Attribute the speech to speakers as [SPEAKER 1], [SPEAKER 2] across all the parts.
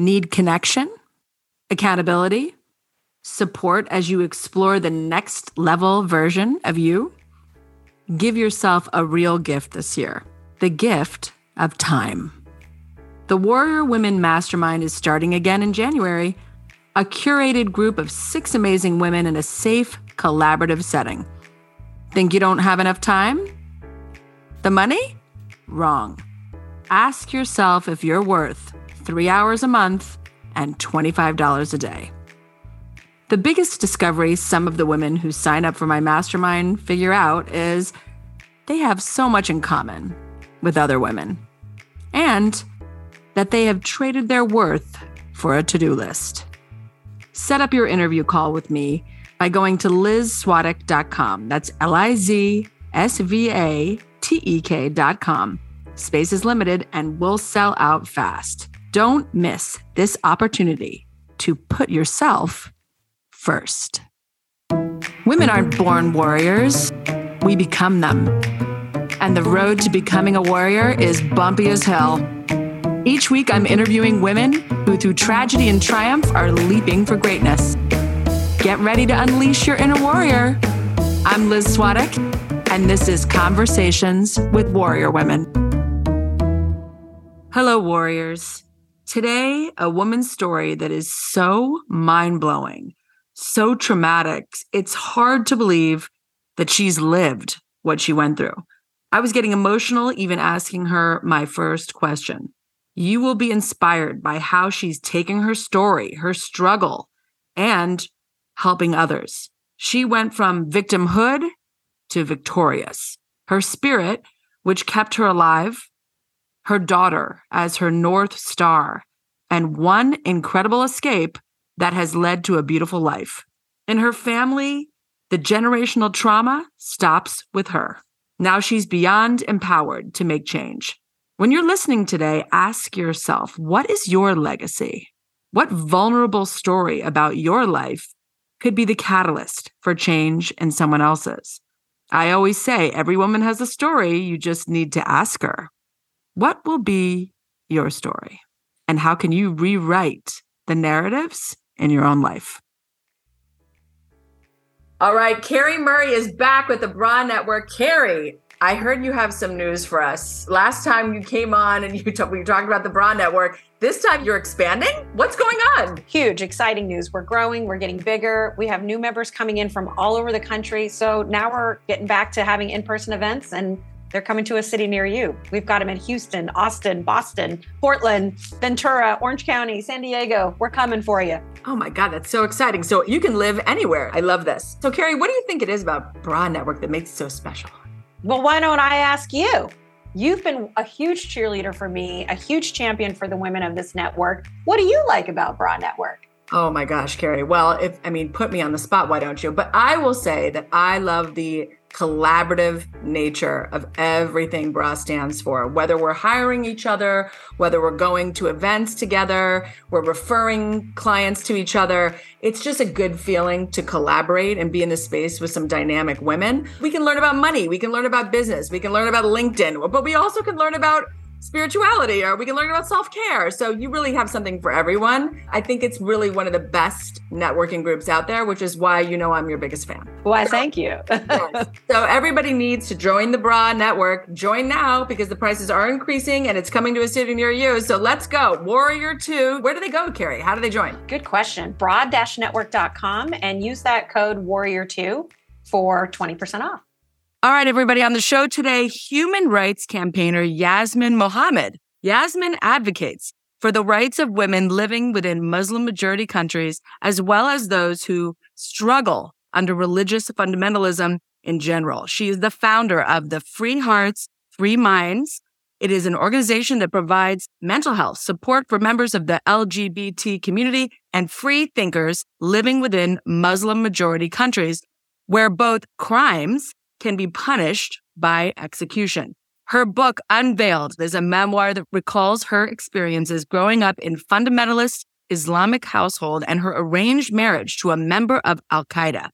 [SPEAKER 1] Need connection, accountability, support as you explore the next level version of you? Give yourself a real gift this year the gift of time. The Warrior Women Mastermind is starting again in January, a curated group of six amazing women in a safe, collaborative setting. Think you don't have enough time? The money? Wrong. Ask yourself if you're worth three hours a month and $25 a day. The biggest discovery some of the women who sign up for my mastermind figure out is they have so much in common with other women and that they have traded their worth for a to do list. Set up your interview call with me by going to lizsvatek.com. That's L I Z S V A T E K.com. Space is limited and will sell out fast. Don't miss this opportunity to put yourself first. Women aren't born warriors, we become them. And the road to becoming a warrior is bumpy as hell. Each week, I'm interviewing women who, through tragedy and triumph, are leaping for greatness. Get ready to unleash your inner warrior. I'm Liz Svatek, and this is Conversations with Warrior Women. Hello, warriors. Today, a woman's story that is so mind blowing, so traumatic, it's hard to believe that she's lived what she went through. I was getting emotional even asking her my first question. You will be inspired by how she's taking her story, her struggle, and helping others. She went from victimhood to victorious. Her spirit, which kept her alive, her daughter as her North Star, and one incredible escape that has led to a beautiful life. In her family, the generational trauma stops with her. Now she's beyond empowered to make change. When you're listening today, ask yourself what is your legacy? What vulnerable story about your life could be the catalyst for change in someone else's. I always say every woman has a story. You just need to ask her, what will be your story? And how can you rewrite the narratives in your own life? All right, Carrie Murray is back with the Bra Network. Carrie, I heard you have some news for us. Last time you came on and you, t- we talked about the Bra Network. This time you're expanding? What's going on?
[SPEAKER 2] Huge, exciting news. We're growing, we're getting bigger. We have new members coming in from all over the country. So now we're getting back to having in person events and they're coming to a city near you. We've got them in Houston, Austin, Boston, Portland, Ventura, Orange County, San Diego. We're coming for you.
[SPEAKER 1] Oh my God, that's so exciting. So you can live anywhere. I love this. So, Carrie, what do you think it is about Bra Network that makes it so special?
[SPEAKER 2] Well, why don't I ask you? You've been a huge cheerleader for me, a huge champion for the women of this network. What do you like about Bra Network?
[SPEAKER 1] Oh my gosh, Carrie. Well, if I mean, put me on the spot, why don't you? But I will say that I love the collaborative nature of everything BRA stands for. Whether we're hiring each other, whether we're going to events together, we're referring clients to each other, it's just a good feeling to collaborate and be in the space with some dynamic women. We can learn about money, we can learn about business, we can learn about LinkedIn, but we also can learn about spirituality or we can learn about self-care. So you really have something for everyone. I think it's really one of the best networking groups out there which is why you know i'm your biggest fan.
[SPEAKER 2] Why thank you.
[SPEAKER 1] Yes. so everybody needs to join the bra network. Join now because the prices are increasing and it's coming to a city near you. So let's go. Warrior 2 where do they go carrie? How do they join?
[SPEAKER 2] Good question. Bra-network.com and use that code warrior 2 for 20% off
[SPEAKER 1] all right, everybody on the show today, human rights campaigner Yasmin Mohammed. Yasmin advocates for the rights of women living within Muslim majority countries, as well as those who struggle under religious fundamentalism in general. She is the founder of the Free Hearts, Free Minds. It is an organization that provides mental health support for members of the LGBT community and free thinkers living within Muslim majority countries where both crimes can be punished by execution. Her book, Unveiled, is a memoir that recalls her experiences growing up in fundamentalist Islamic household and her arranged marriage to a member of Al Qaeda.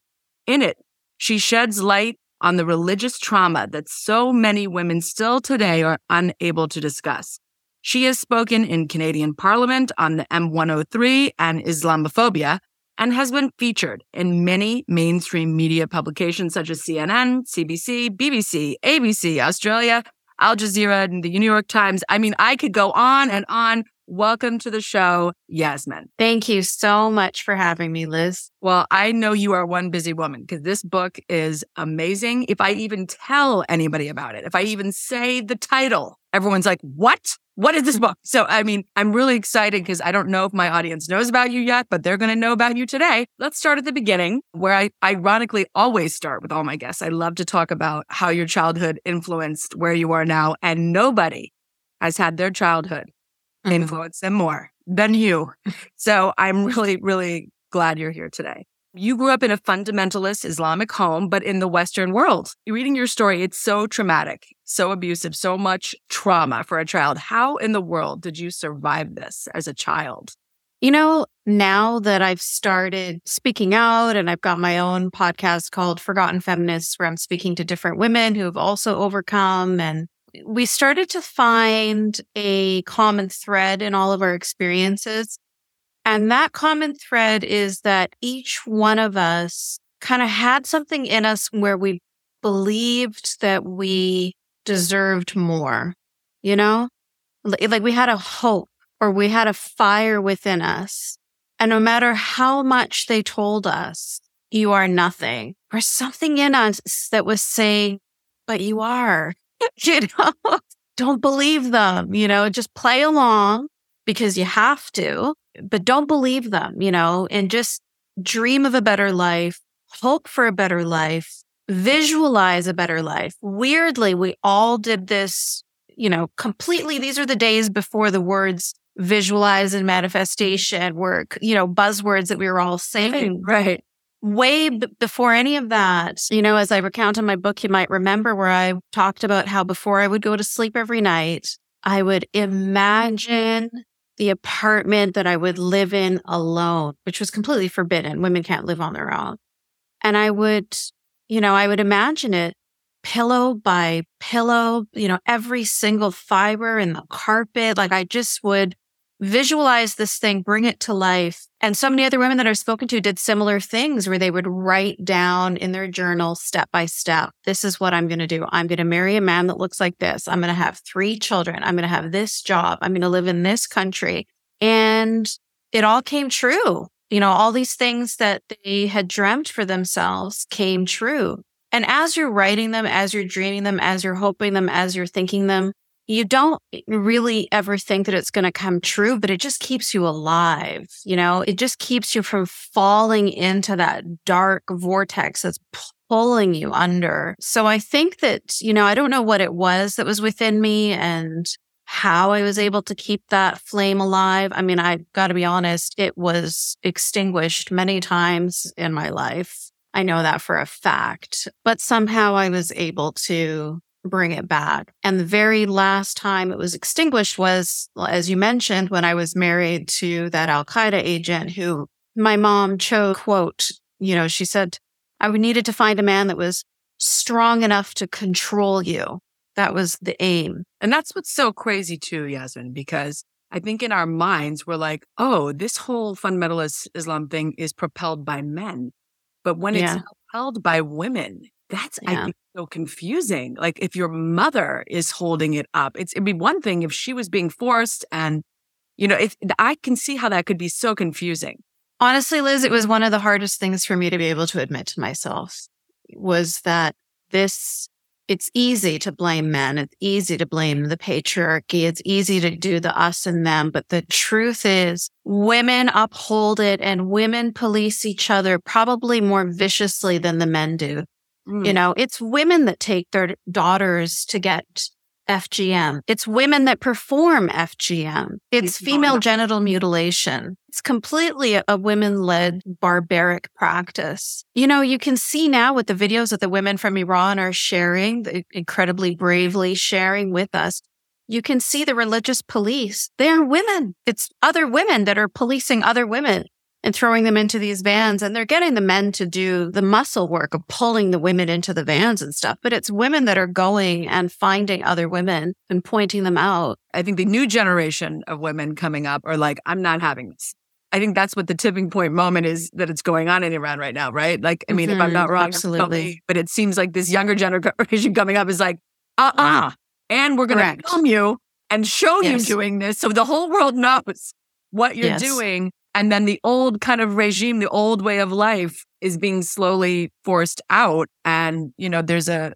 [SPEAKER 1] In it, she sheds light on the religious trauma that so many women still today are unable to discuss. She has spoken in Canadian Parliament on the M103 and Islamophobia and has been featured in many mainstream media publications such as CNN, CBC, BBC, ABC, Australia, Al Jazeera, and the New York Times. I mean, I could go on and on. Welcome to the show, Yasmin.
[SPEAKER 2] Thank you so much for having me, Liz.
[SPEAKER 1] Well, I know you are one busy woman because this book is amazing. If I even tell anybody about it, if I even say the title, everyone's like, What? What is this book? So, I mean, I'm really excited because I don't know if my audience knows about you yet, but they're going to know about you today. Let's start at the beginning, where I ironically always start with all my guests. I love to talk about how your childhood influenced where you are now, and nobody has had their childhood mm-hmm. influence them more than you. So, I'm really, really glad you're here today. You grew up in a fundamentalist Islamic home, but in the Western world. Reading your story, it's so traumatic, so abusive, so much trauma for a child. How in the world did you survive this as a child?
[SPEAKER 2] You know, now that I've started speaking out and I've got my own podcast called Forgotten Feminists, where I'm speaking to different women who have also overcome, and we started to find a common thread in all of our experiences. And that common thread is that each one of us kind of had something in us where we believed that we deserved more, you know? Like we had a hope or we had a fire within us. And no matter how much they told us, you are nothing, or something in us that was saying, but you are, you know, don't believe them, you know, just play along because you have to but don't believe them, you know, and just dream of a better life, hope for a better life, visualize a better life. Weirdly, we all did this, you know, completely. These are the days before the words visualize and manifestation were, you know, buzzwords that we were all saying.
[SPEAKER 1] Right.
[SPEAKER 2] Way b- before any of that, you know, as I recount in my book, you might remember where I talked about how before I would go to sleep every night, I would imagine the apartment that I would live in alone, which was completely forbidden. Women can't live on their own. And I would, you know, I would imagine it pillow by pillow, you know, every single fiber in the carpet. Like I just would visualize this thing, bring it to life. And so many other women that I've spoken to did similar things where they would write down in their journal step by step. This is what I'm going to do. I'm going to marry a man that looks like this. I'm going to have three children. I'm going to have this job. I'm going to live in this country. And it all came true. You know, all these things that they had dreamt for themselves came true. And as you're writing them, as you're dreaming them, as you're hoping them, as you're thinking them, you don't really ever think that it's going to come true, but it just keeps you alive. You know, it just keeps you from falling into that dark vortex that's pulling you under. So I think that, you know, I don't know what it was that was within me and how I was able to keep that flame alive. I mean, I got to be honest, it was extinguished many times in my life. I know that for a fact, but somehow I was able to bring it back. And the very last time it was extinguished was, as you mentioned, when I was married to that Al Qaeda agent who my mom chose, quote, you know, she said, I needed to find a man that was strong enough to control you. That was the aim.
[SPEAKER 1] And that's what's so crazy too, Yasmin, because I think in our minds, we're like, oh, this whole fundamentalist Islam thing is propelled by men. But when yeah. it's propelled by women, that's yeah. I think so confusing. Like if your mother is holding it up, it's it'd be one thing if she was being forced, and you know, if I can see how that could be so confusing.
[SPEAKER 2] Honestly, Liz, it was one of the hardest things for me to be able to admit to myself was that this. It's easy to blame men. It's easy to blame the patriarchy. It's easy to do the us and them. But the truth is women uphold it and women police each other probably more viciously than the men do. Mm. You know, it's women that take their daughters to get FGM. It's women that perform FGM. It's female genital mutilation. It's completely a, a women led barbaric practice. You know, you can see now with the videos that the women from Iran are sharing, incredibly bravely sharing with us. You can see the religious police. They're women. It's other women that are policing other women. And throwing them into these vans. And they're getting the men to do the muscle work of pulling the women into the vans and stuff. But it's women that are going and finding other women and pointing them out.
[SPEAKER 1] I think the new generation of women coming up are like, I'm not having this. I think that's what the tipping point moment is that it's going on in Iran right now, right? Like, I mean, mm-hmm, if I'm not mm-hmm. wrong,
[SPEAKER 2] absolutely.
[SPEAKER 1] but it seems like this younger generation coming up is like, uh uh-uh. uh And we're going to film you and show yes. you doing this so the whole world knows what you're yes. doing. And then the old kind of regime, the old way of life is being slowly forced out. And, you know, there's a,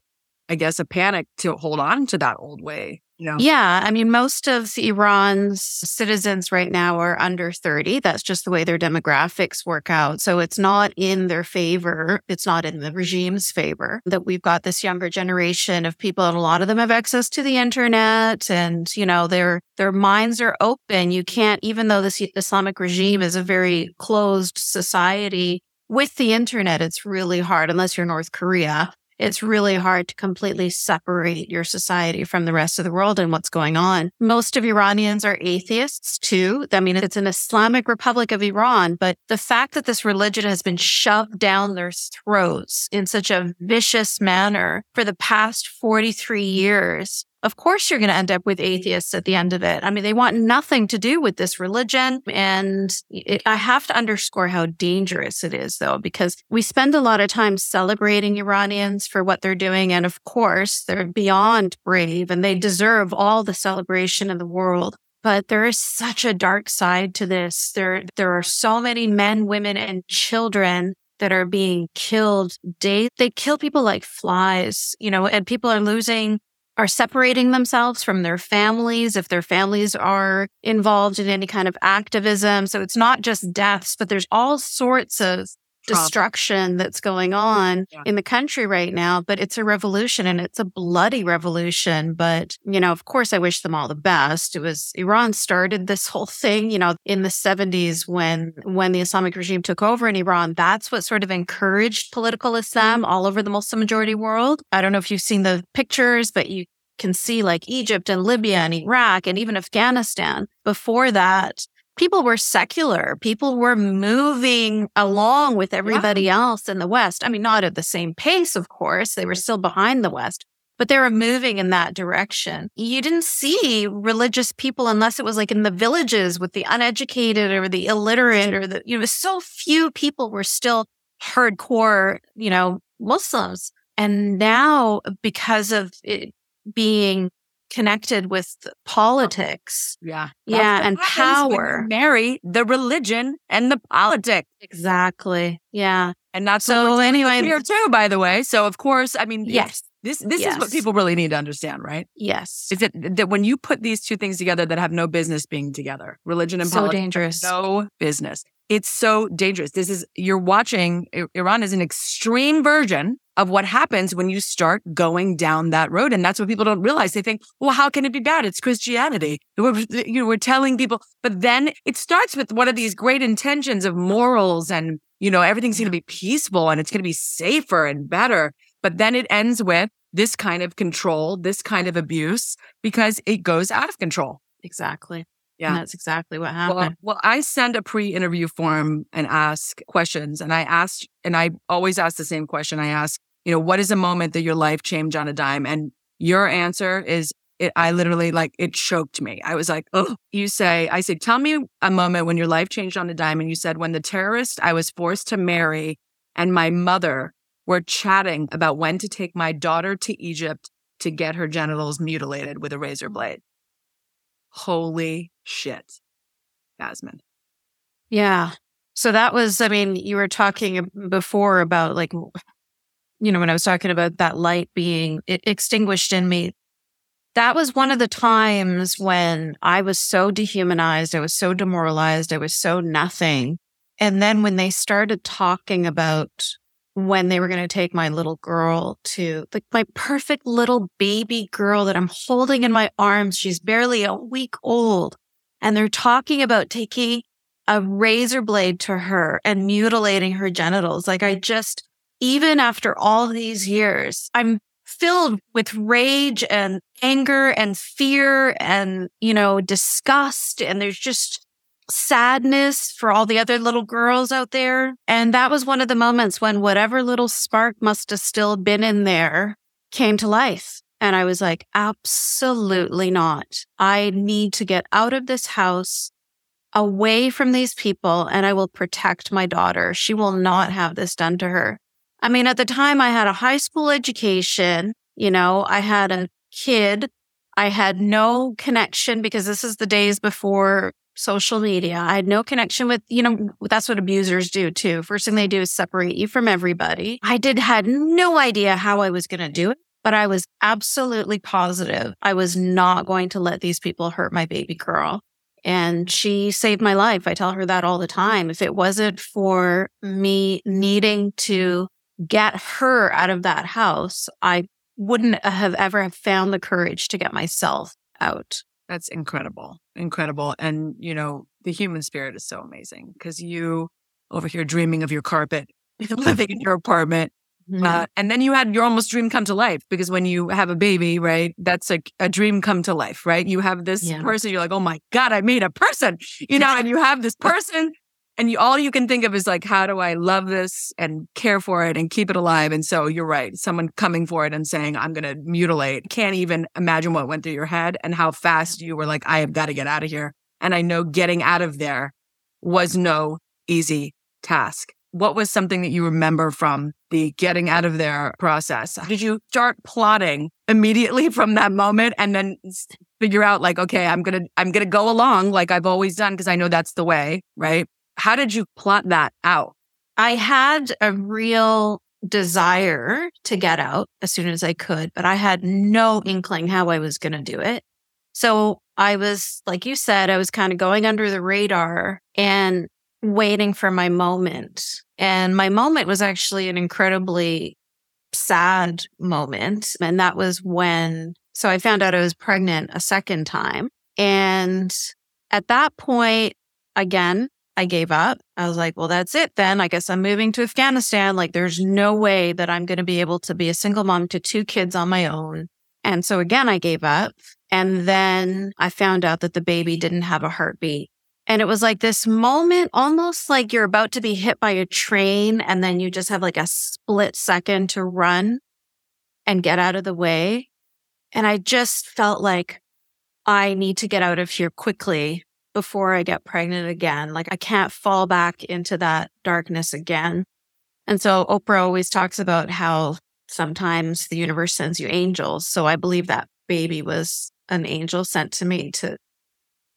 [SPEAKER 1] I guess, a panic to hold on to that old way
[SPEAKER 2] yeah. I mean, most of Iran's citizens right now are under 30. That's just the way their demographics work out. So it's not in their favor. It's not in the regime's favor that we've got this younger generation of people and a lot of them have access to the internet and, you know, their, their minds are open. You can't, even though this Islamic regime is a very closed society, with the internet, it's really hard unless you're North Korea it's really hard to completely separate your society from the rest of the world and what's going on. Most of Iranians are atheists too. I mean, it's an Islamic Republic of Iran, but the fact that this religion has been shoved down their throats in such a vicious manner for the past 43 years of course you're going to end up with atheists at the end of it. I mean, they want nothing to do with this religion. And it, I have to underscore how dangerous it is, though, because we spend a lot of time celebrating Iranians for what they're doing. And of course, they're beyond brave and they deserve all the celebration in the world. But there is such a dark side to this. There, there are so many men, women, and children that are being killed day. They kill people like flies, you know, and people are losing are separating themselves from their families if their families are involved in any kind of activism. So it's not just deaths, but there's all sorts of destruction that's going on yeah. in the country right now, but it's a revolution and it's a bloody revolution. But, you know, of course, I wish them all the best. It was Iran started this whole thing, you know, in the 70s when, when the Islamic regime took over in Iran. That's what sort of encouraged political Islam all over the Muslim majority world. I don't know if you've seen the pictures, but you can see like Egypt and Libya and Iraq and even Afghanistan. Before that, people were secular. People were moving along with everybody yeah. else in the West. I mean, not at the same pace, of course. They were still behind the West, but they were moving in that direction. You didn't see religious people unless it was like in the villages with the uneducated or the illiterate or the, you know, so few people were still hardcore, you know, Muslims. And now because of it being connected with oh, politics.
[SPEAKER 1] Yeah.
[SPEAKER 2] Yeah. And power.
[SPEAKER 1] Marry the religion and the politics.
[SPEAKER 2] Exactly. Yeah.
[SPEAKER 1] And not so anyway here too, by the way. So of course, I mean, yes. This this yes. is what people really need to understand, right?
[SPEAKER 2] Yes.
[SPEAKER 1] Is it that when you put these two things together that have no business being together, religion and
[SPEAKER 2] so
[SPEAKER 1] politics,
[SPEAKER 2] dangerous.
[SPEAKER 1] no business. It's so dangerous. This is you're watching Iran is an extreme version of what happens when you start going down that road. And that's what people don't realize. They think, well, how can it be bad? It's Christianity. We're, you know, we're telling people, but then it starts with one of these great intentions of morals and, you know, everything's going to be peaceful and it's going to be safer and better. But then it ends with this kind of control, this kind of abuse because it goes out of control.
[SPEAKER 2] Exactly. Yeah. And that's exactly what happened.
[SPEAKER 1] Well, well, I send a pre interview form and ask questions. And I asked, and I always ask the same question. I ask, you know, what is a moment that your life changed on a dime? And your answer is, it, I literally like, it choked me. I was like, oh, you say, I say, tell me a moment when your life changed on a dime. And you said, when the terrorist I was forced to marry and my mother were chatting about when to take my daughter to Egypt to get her genitals mutilated with a razor blade. Holy shit, Yasmin.
[SPEAKER 2] Yeah. So that was, I mean, you were talking before about like you know, when I was talking about that light being extinguished in me, that was one of the times when I was so dehumanized. I was so demoralized. I was so nothing. And then when they started talking about when they were going to take my little girl to like my perfect little baby girl that I'm holding in my arms, she's barely a week old. And they're talking about taking a razor blade to her and mutilating her genitals. Like I just, even after all these years, I'm filled with rage and anger and fear and, you know, disgust. And there's just sadness for all the other little girls out there. And that was one of the moments when whatever little spark must have still been in there came to life. And I was like, absolutely not. I need to get out of this house away from these people and I will protect my daughter. She will not have this done to her. I mean, at the time I had a high school education, you know, I had a kid. I had no connection because this is the days before social media. I had no connection with, you know, that's what abusers do too. First thing they do is separate you from everybody. I did had no idea how I was going to do it, but I was absolutely positive I was not going to let these people hurt my baby girl. And she saved my life. I tell her that all the time. If it wasn't for me needing to get her out of that house, I wouldn't have ever have found the courage to get myself out.
[SPEAKER 1] That's incredible. Incredible. And, you know, the human spirit is so amazing because you over here dreaming of your carpet, living in your apartment. Mm-hmm. Uh, and then you had your almost dream come to life because when you have a baby, right, that's like a dream come to life, right? You have this yeah. person, you're like, oh my God, I made a person, you know, and you have this person and you, all you can think of is like, how do I love this and care for it and keep it alive? And so you're right. Someone coming for it and saying, I'm going to mutilate. Can't even imagine what went through your head and how fast you were like, I have got to get out of here. And I know getting out of there was no easy task. What was something that you remember from the getting out of there process? Did you start plotting immediately from that moment and then figure out like, okay, I'm going to, I'm going to go along like I've always done because I know that's the way, right? How did you plot that out?
[SPEAKER 2] I had a real desire to get out as soon as I could, but I had no inkling how I was going to do it. So I was, like you said, I was kind of going under the radar and waiting for my moment. And my moment was actually an incredibly sad moment. And that was when, so I found out I was pregnant a second time. And at that point, again, I gave up. I was like, well, that's it then. I guess I'm moving to Afghanistan. Like, there's no way that I'm going to be able to be a single mom to two kids on my own. And so again, I gave up. And then I found out that the baby didn't have a heartbeat. And it was like this moment, almost like you're about to be hit by a train. And then you just have like a split second to run and get out of the way. And I just felt like I need to get out of here quickly before I get pregnant again. Like I can't fall back into that darkness again. And so Oprah always talks about how sometimes the universe sends you angels. So I believe that baby was an angel sent to me to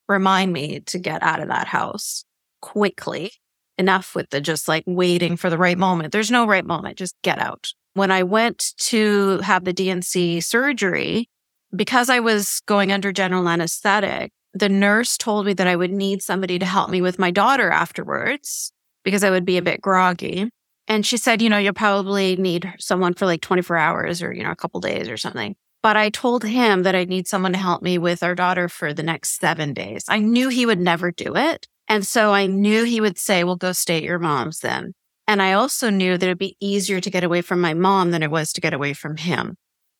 [SPEAKER 2] remind me to get out of that house quickly. Enough with the just like waiting for the right moment. There's no right moment. Just get out. When I went to have the D&C surgery, because I was going under general anesthetic, the nurse told me that I would need somebody to help me with my daughter afterwards because I would be a bit groggy. And she said, you know, you'll probably need someone for like 24 hours or, you know, a couple days or something. But I told him that I'd need someone to help me with our daughter for the next seven days. I knew he would never do it. And so I knew he would say, well, go stay at your mom's then. And I also knew that it'd be easier to get away from my mom than it was to get away from him.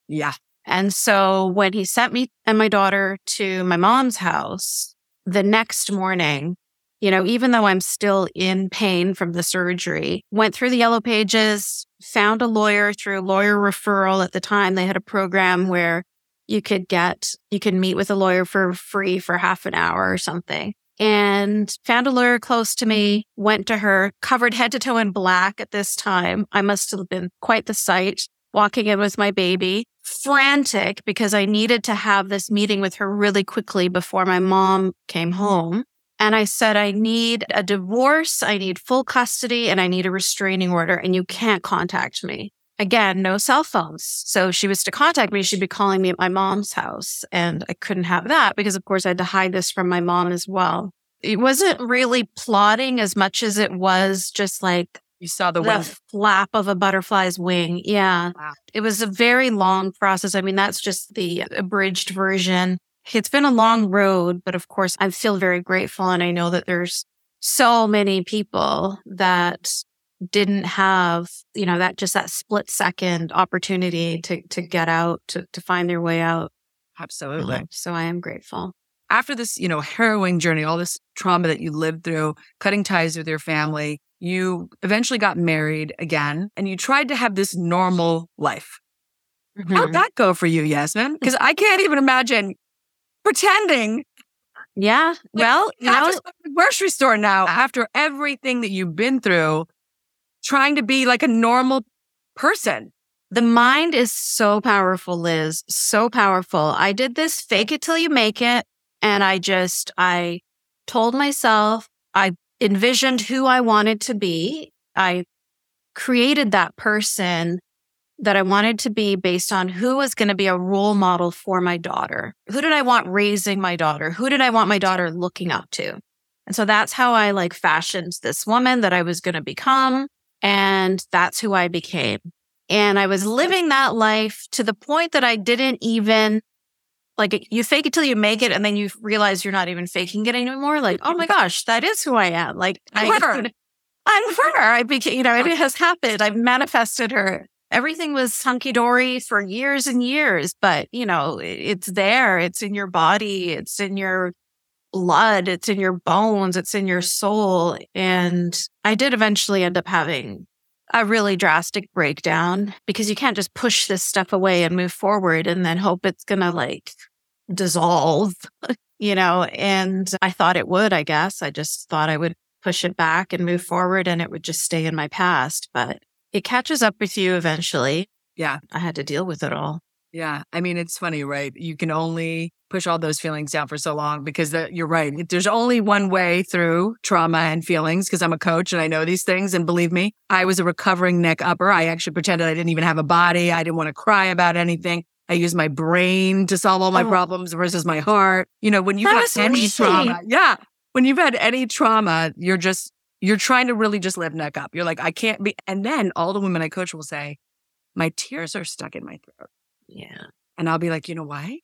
[SPEAKER 1] Yeah.
[SPEAKER 2] And so when he sent me and my daughter to my mom's house the next morning, you know, even though I'm still in pain from the surgery, went through the yellow pages, found a lawyer through lawyer referral. At the time, they had a program where you could get, you could meet with a lawyer for free for half an hour or something. And found a lawyer close to me, went to her, covered head to toe in black at this time. I must have been quite the sight walking in with my baby, frantic because I needed to have this meeting with her really quickly before my mom came home. And I said, I need a divorce, I need full custody, and I need a restraining order, and you can't contact me. Again, no cell phones. So she was to contact me, she'd be calling me at my mom's house. And I couldn't have that because, of course, I had to hide this from my mom as well. It wasn't really plotting as much as it was just like
[SPEAKER 1] you saw the,
[SPEAKER 2] the flap of a butterfly's wing. Yeah. Wow. It was a very long process. I mean, that's just the abridged version. It's been a long road, but of course, I feel very grateful. And I know that there's so many people that didn't have, you know, that just that split second opportunity to, to get out, to, to find their way out.
[SPEAKER 1] Absolutely.
[SPEAKER 2] so I am grateful.
[SPEAKER 1] after this, you know, harrowing journey, all this trauma that you lived through, cutting ties with your family, you eventually got married again and you tried to have this normal life.
[SPEAKER 2] Mhm.
[SPEAKER 1] How'd that go for you, Yasmin? Because I can't even imagine pretending
[SPEAKER 2] Yeah. Well, you
[SPEAKER 1] have
[SPEAKER 2] know,
[SPEAKER 1] to the grocery store now after everything that you've been through, trying to be like a normal person.
[SPEAKER 2] the mind is so powerful, Liz. So powerful. I did this fake it till you make it. And I just, I told myself, I envisioned who I wanted to be. I created that person that I wanted to be based on who was going to be a role model for my daughter. Who did I want raising my daughter? Who did I want my daughter looking up to? And so that's how I like fashioned this woman that I was going to become. And that's who I became. And I was living that life to the point that I didn't even like you fake it till you make it. And then you realize you're not even faking it anymore. Like, oh my gosh, that is who I am. Like, I,
[SPEAKER 1] I'm her.
[SPEAKER 2] I'm her. I became, you know, it has happened. I've manifested her. Everything was hunky dory for years and years, but you know, it's there. It's in your body. It's in your blood. It's in your bones. It's in your soul. And I did eventually end up having a really drastic breakdown because you can't just push this stuff away and move forward and then hope it's going to like dissolve, you know? And I thought it would, I guess. I just thought I would push it back and move forward and it would just stay in my past, but it catches up with you eventually.
[SPEAKER 1] Yeah.
[SPEAKER 2] I had to deal with it all.
[SPEAKER 1] Yeah. I mean, it's funny, right? You can only push all those feelings down for so long because the, you're right. There's only one way through trauma and feelings because I'm a coach and I know these things. And believe me, I was a recovering neck upper. I actually pretended I didn't even have a body. I didn't want to cry about anything. I used my brain to solve all my
[SPEAKER 2] Oh.
[SPEAKER 1] problems versus my heart. You know, when you've
[SPEAKER 2] That so
[SPEAKER 1] any
[SPEAKER 2] easy.
[SPEAKER 1] trauma, yeah. When you've had any trauma, you're just, you're trying to really just live neck up. You're like, I can't be. And then all the women I coach will say, my tears are stuck in my throat.
[SPEAKER 2] Yeah.
[SPEAKER 1] And I'll be like, you know why?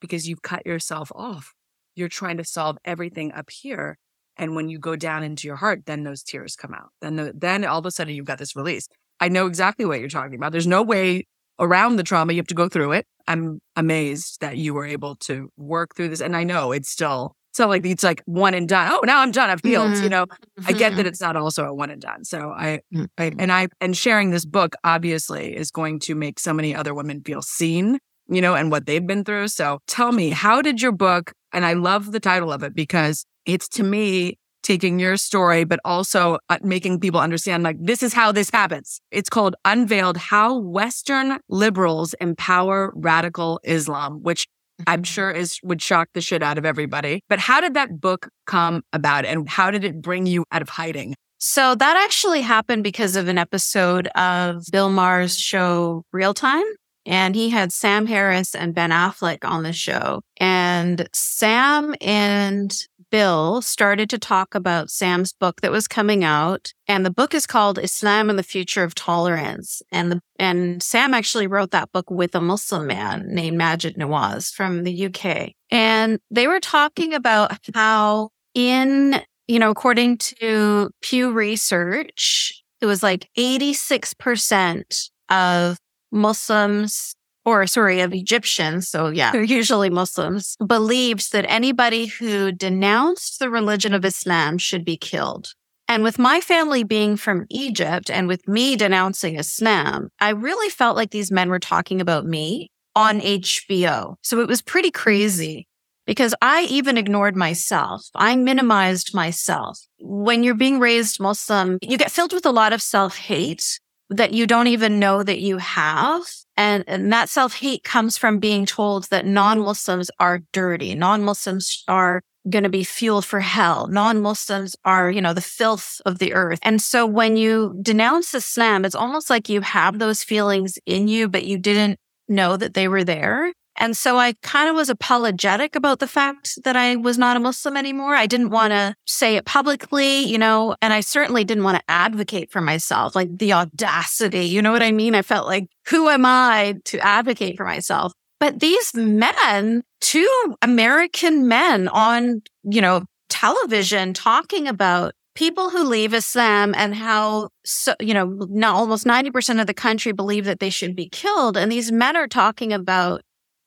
[SPEAKER 1] Because you've cut yourself off. You're trying to solve everything up here. And when you go down into your heart, then those tears come out. Then, the, then all of a sudden you've got this release. I know exactly what you're talking about. There's no way around the trauma. You have to go through it. I'm amazed that you were able to work through this. And I know it's still, it's not like it's like one and done. Oh, now I'm done. I've healed.
[SPEAKER 2] Mhm.
[SPEAKER 1] You know, I get
[SPEAKER 2] Mm-hmm.
[SPEAKER 1] that it's not also a one and done. So I,
[SPEAKER 2] Mhm.
[SPEAKER 1] I, and I, and sharing this book obviously is going to make so many other women feel seen, you know, and what they've been through. So tell me, how did your book, and I love the title of it because it's to me taking your story, but also uh, making people understand like, this is how this happens. It's called Unveiled How Western Liberals Empower Radical Islam, which I'm sure is would shock the shit out of everybody. But how did that book come about and how did it bring you out of hiding?
[SPEAKER 2] So that actually happened because of an episode of Bill Maher's show Real Time. And he had Sam Harris and Ben Affleck on the show. And Sam and Bill started to talk about Sam's book that was coming out. And the book is called Islam and the Future of Tolerance. And the, and Sam actually wrote that book with a Muslim man named Maajid Nawaz from the UK. And they were talking about how in you know, according to Pew Research, it was like 86% of Muslims, or sorry, of Egyptians. So yeah, they're usually Muslims, believed that anybody who denounced the religion of Islam should be killed. And with my family being from Egypt and with me denouncing Islam, I really felt like these men were talking about me on HBO. So it was pretty crazy because I even ignored myself. I minimized myself. When you're being raised Muslim, you get filled with a lot of self hate that you don't even know that you have. And, and that self hate comes from being told that non Muslims are dirty. Non Muslims are going to be fuel for hell. Non Muslims are, you know, the filth of the earth. And so when you denounce Islam, it's almost like you have those feelings in you, but you didn't know that they were there. And so I kind of was apologetic about the fact that I was not a Muslim anymore. I didn't want to say it publicly, you know, and I certainly didn't want to advocate for myself, like the audacity. You know what I mean? I felt like, who am I to advocate for myself? But these men, two American men on, you know, television talking about people who leave Islam and how, so, you know, not almost 90% of the country believe that they should be killed. And these men are talking about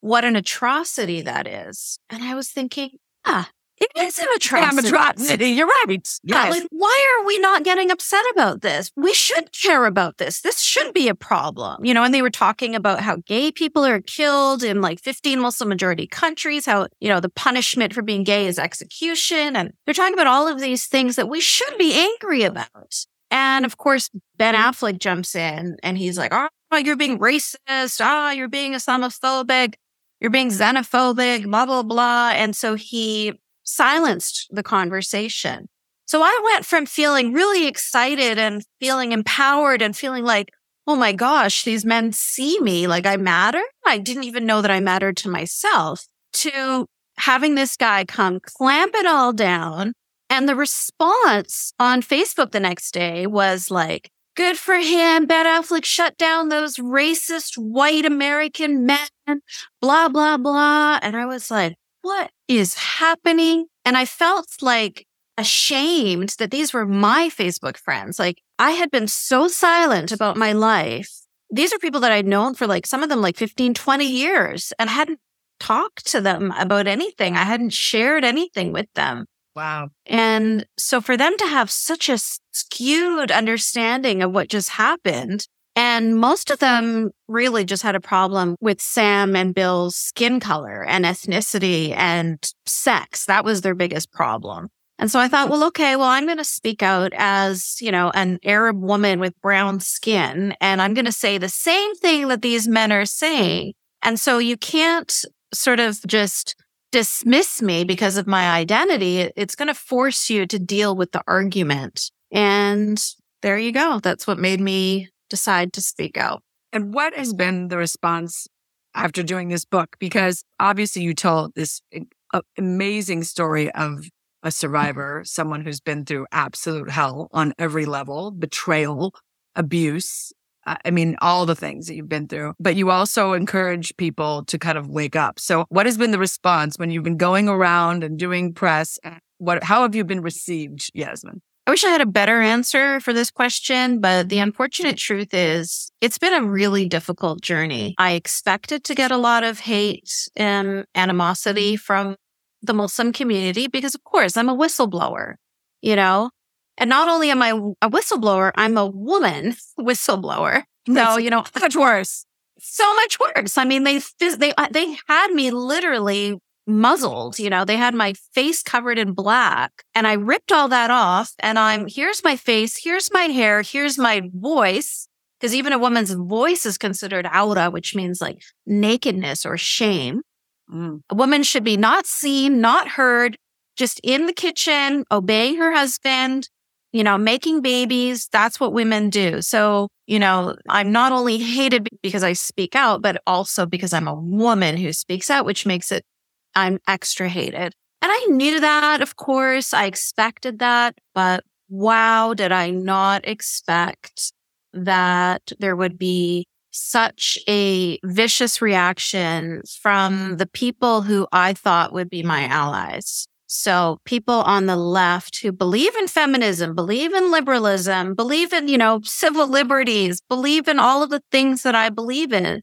[SPEAKER 2] what an atrocity that is. And I was thinking, ah, it is an atrocity.
[SPEAKER 1] atrocity. You're right.
[SPEAKER 2] Yeah, like, why are we not getting upset about this? We should care about this. This should be a problem. You know, and they were talking about how gay people are killed in like 15 Muslim majority countries, how, you know, the punishment for being gay is execution. And they're talking about all of these things that we should be angry about. And of course, Ben Affleck jumps in and he's like, oh, you're being racist. Ah, oh, you're being Islamophobic. You're being xenophobic, blah, blah, blah. And so he silenced the conversation. So I went from feeling really excited and feeling empowered and feeling like, oh my gosh, these men see me like I matter. I didn't even know that I mattered to myself to having this guy come clamp it all down. And the response on Facebook the next day was like, good for him. Ben Affleck shut down those racist white American men, blah, blah, blah. And I was like, what is happening? And I felt like ashamed that these were my Facebook friends. Like I had been so silent about my life. These are people that I'd known for like some of them like 15, 20 years and hadn't talked to them about anything. I hadn't shared anything with them.
[SPEAKER 1] Wow.
[SPEAKER 2] And so for them to have such a skewed understanding of what just happened, and most of them really just had a problem with Sam and Bill's skin color and ethnicity and sex. That was their biggest problem. And so I thought, well, okay, well, I'm going to speak out as, you know, an Arab woman with brown skin. And I'm going to say the same thing that these men are saying. And so you can't sort of just dismiss me because of my identity. It's going to force you to deal with the argument. And there you go. That's what made me decide to speak out.
[SPEAKER 1] And what has been the response after doing this book? Because obviously you told this amazing story of a survivor, someone who's been through absolute hell on every level, betrayal, abuse. I mean, all the things that you've been through, but you also encourage people to kind of wake up. So what has been the response when you've been going around and doing press? What, how have you been received, Yasmin?
[SPEAKER 2] I wish I had a better answer for this question, but the unfortunate truth is it's been a really difficult journey. I expected to get a lot of hate and animosity from the Muslim community because, of course, I'm a whistleblower, you know? And not only am I a whistleblower, I'm a woman whistleblower. So, you know,
[SPEAKER 1] much worse.
[SPEAKER 2] So much worse. I mean, they, they, they had me literally muzzled. You know, they had my face covered in black and I ripped all that off and I'm, here's my face, here's my hair, here's my voice. Cause even a woman's voice is considered aura, which means like nakedness or shame. Mm. A woman should be not seen, not heard, just in the kitchen, obeying her husband, you know, making babies. That's what women do. So, you know, I'm not only hated because I speak out, but also because I'm a woman who speaks out, which makes it I'm extra hated. And I knew that, of course. I expected that. But wow, did I not expect that there would be such a vicious reaction from the people who I thought would be my allies. So people on the left who believe in feminism, believe in liberalism, believe in, you know, civil liberties, believe in all of the things that I believe in.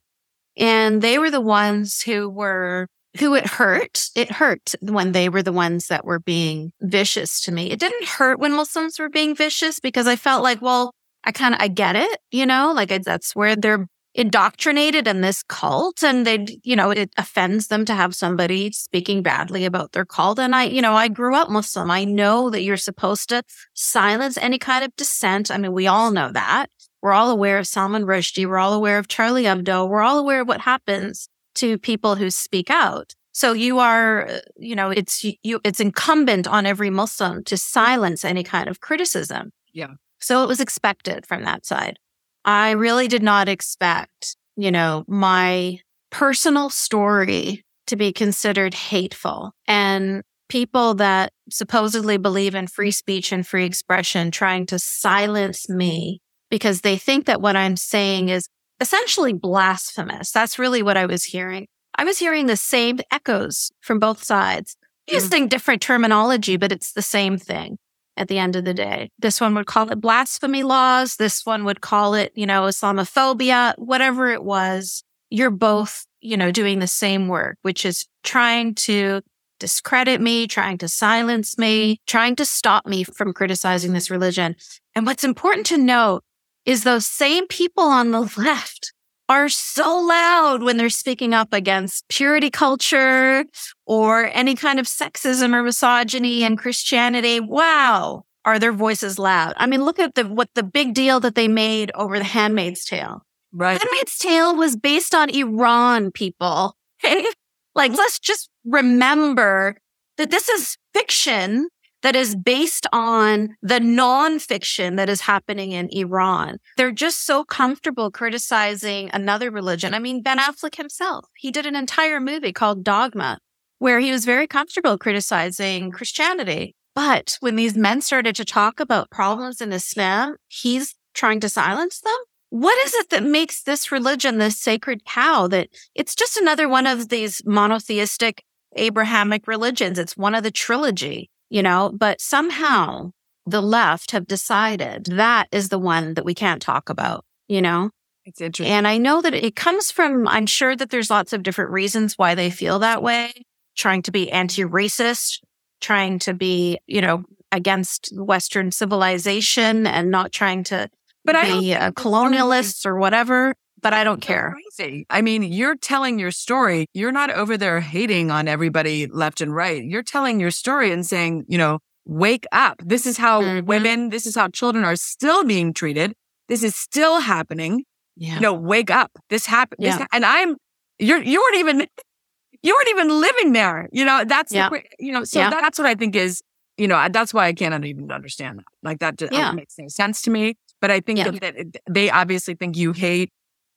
[SPEAKER 2] And they were the ones who were who it hurt. It hurt when they were the ones that were being vicious to me. It didn't hurt when Muslims were being vicious because I felt like, well, I kind of, I get it, you know, like I, that's where they're indoctrinated in this cult and they, you know, it offends them to have somebody speaking badly about their cult. And I, you know, I grew up Muslim. I know that you're supposed to silence any kind of dissent. I mean, we all know that. We're all aware of Salman Rushdie. We're all aware of Charlie Hebdo. We're all aware of what happens to people who speak out. So you are, you know, it's you, it's incumbent on every Muslim to silence any kind of criticism.
[SPEAKER 1] Yeah.
[SPEAKER 2] So it was expected from that side. I really did not expect, you know, my personal story to be considered hateful and people that supposedly believe in free speech and free expression trying to silence me because they think that what I'm saying is essentially blasphemous. That's really what I was hearing. I was hearing the same echoes from both sides, mm. using different terminology, but it's the same thing at the end of the day. This one would call it blasphemy laws. This one would call it, you know, Islamophobia, whatever it was. You're both you know, doing the same work, which is trying to discredit me, trying to silence me, trying to stop me from criticizing this religion. And what's important to note is those same people on the left are so loud when they're speaking up against purity culture or any kind of sexism or misogyny in Christianity. Wow. Are their voices loud? I mean, look at the, what the big deal that they made over the Handmaid's Tale.
[SPEAKER 1] Right.
[SPEAKER 2] Handmaid's Tale was based on Iran, people. like, let's just remember that this is fiction that is based on the nonfiction that is happening in Iran. They're just so comfortable criticizing another religion. I mean, Ben Affleck himself, he did an entire movie called Dogma, where he was very comfortable criticizing Christianity. But when these men started to talk about problems in Islam, he's trying to silence them. What is it that makes this religion this sacred cow that it's just another one of these monotheistic Abrahamic religions? It's one of the trilogy, you know, but somehow the left have decided that is the one that we can't talk about, you know?
[SPEAKER 1] It's interesting.
[SPEAKER 2] And I know that it comes from, I'm sure that there's lots of different reasons why they feel that way, trying to be anti racist, trying to be, you know, against Western civilization and not trying to
[SPEAKER 1] But I
[SPEAKER 2] be uh, colonialists or whatever. But I don't care.
[SPEAKER 1] Crazy. I mean, you're telling your story. You're not over there hating on everybody left and right. You're telling your story and saying, you know, wake up. This is how
[SPEAKER 2] Mhm.
[SPEAKER 1] women, this is how children are still being treated. This is still happening.
[SPEAKER 2] Yeah.
[SPEAKER 1] You know, wake up. This happened.
[SPEAKER 2] Yeah.
[SPEAKER 1] This, and I'm, you're, you weren't even, you weren't even living there. You know, that's,
[SPEAKER 2] Yeah.
[SPEAKER 1] the, you know, so
[SPEAKER 2] Yeah.
[SPEAKER 1] that's what I think is, you know, that's why I can't even understand that. Like that just
[SPEAKER 2] Yeah.
[SPEAKER 1] makes no sense to me. But I think
[SPEAKER 2] Yeah.
[SPEAKER 1] that, that they obviously think you hate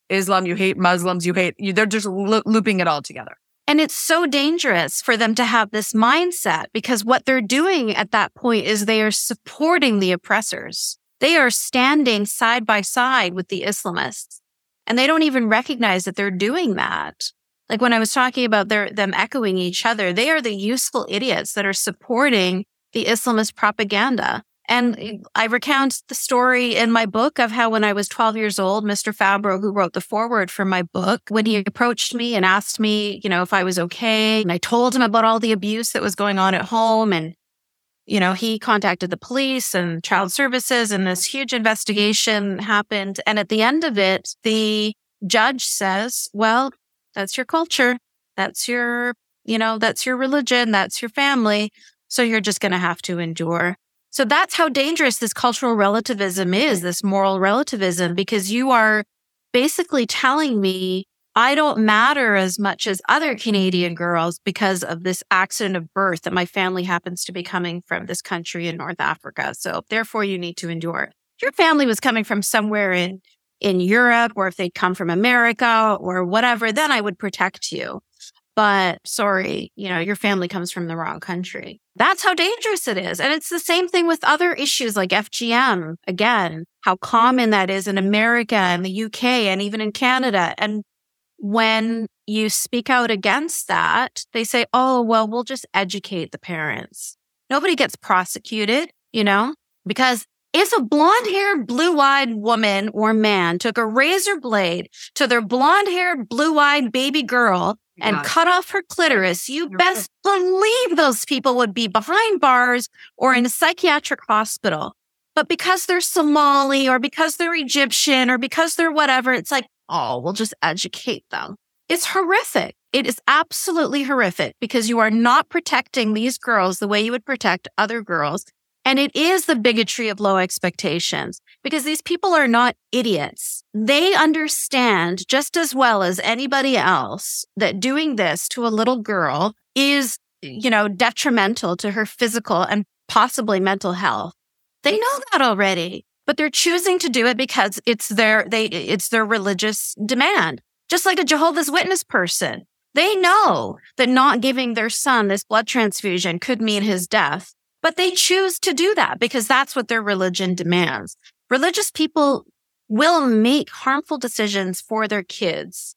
[SPEAKER 1] Islam, you hate Muslims, you hate, you, they're just lo- looping it all together.
[SPEAKER 2] And it's so dangerous for them to have this mindset because what they're doing at that point is they are supporting the oppressors. They are standing side by side with the Islamists and they don't even recognize that they're doing that. Like when I was talking about their, them echoing each other, they are the useful idiots that are supporting the Islamist propaganda. And I recount the story in my book of how when I was 12 years old, Mr. Fabro, who wrote the foreword for my book, when he approached me and asked me, you know, if I was okay, and I told him about all the abuse that was going on at home and you know, he contacted the police and child services and this huge investigation happened. And at the end of it, the judge says, well, that's your culture. That's your, you know, that's your religion. That's your family. So you're just going to have to endure. So that's how dangerous this cultural relativism is, this moral relativism, because you are basically telling me I don't matter as much as other Canadian girls because of this accident of birth that my family happens to be coming from this country in North Africa. So therefore you need to endure. If your family was coming from somewhere in, in Europe or if they'd come from America or whatever, then I would protect you. But sorry, you know, your family comes from the wrong country. That's how dangerous it is. And it's the same thing with other issues like FGM. Again, how mm-hmm. common that is in America and the UK and even in Canada. And when you speak out against that, they say, oh, well, we'll just educate the parents. Nobody gets prosecuted, you know, because if a blonde haired, blue eyed woman or man took a razor blade to their blonde haired, blue eyed baby girl and cut off her clitoris, you best believe those people would be behind bars or in a psychiatric hospital. But because they're Somali or because they're Egyptian or because they're whatever, it's like, oh, we'll just educate them. It's horrific. It is absolutely horrific because you are not protecting these girls the way you would protect other girls. And it is the bigotry of low expectations because these people are not idiots. They understand just as well as anybody else that doing this to a little girl is, you know, detrimental to her physical and possibly mental health. They know that already, but they're choosing to do it because it's their, they, it's their religious demand. Just like a Jehovah's Witness person. They know that not giving their son this blood transfusion could mean his death, but they choose to do that because that's what their religion demands. Religious people will make harmful decisions for their kids